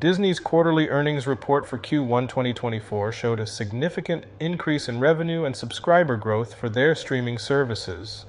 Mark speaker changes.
Speaker 1: Disney's quarterly earnings report for Q1 2024 showed a significant increase in revenue and subscriber growth for their streaming services.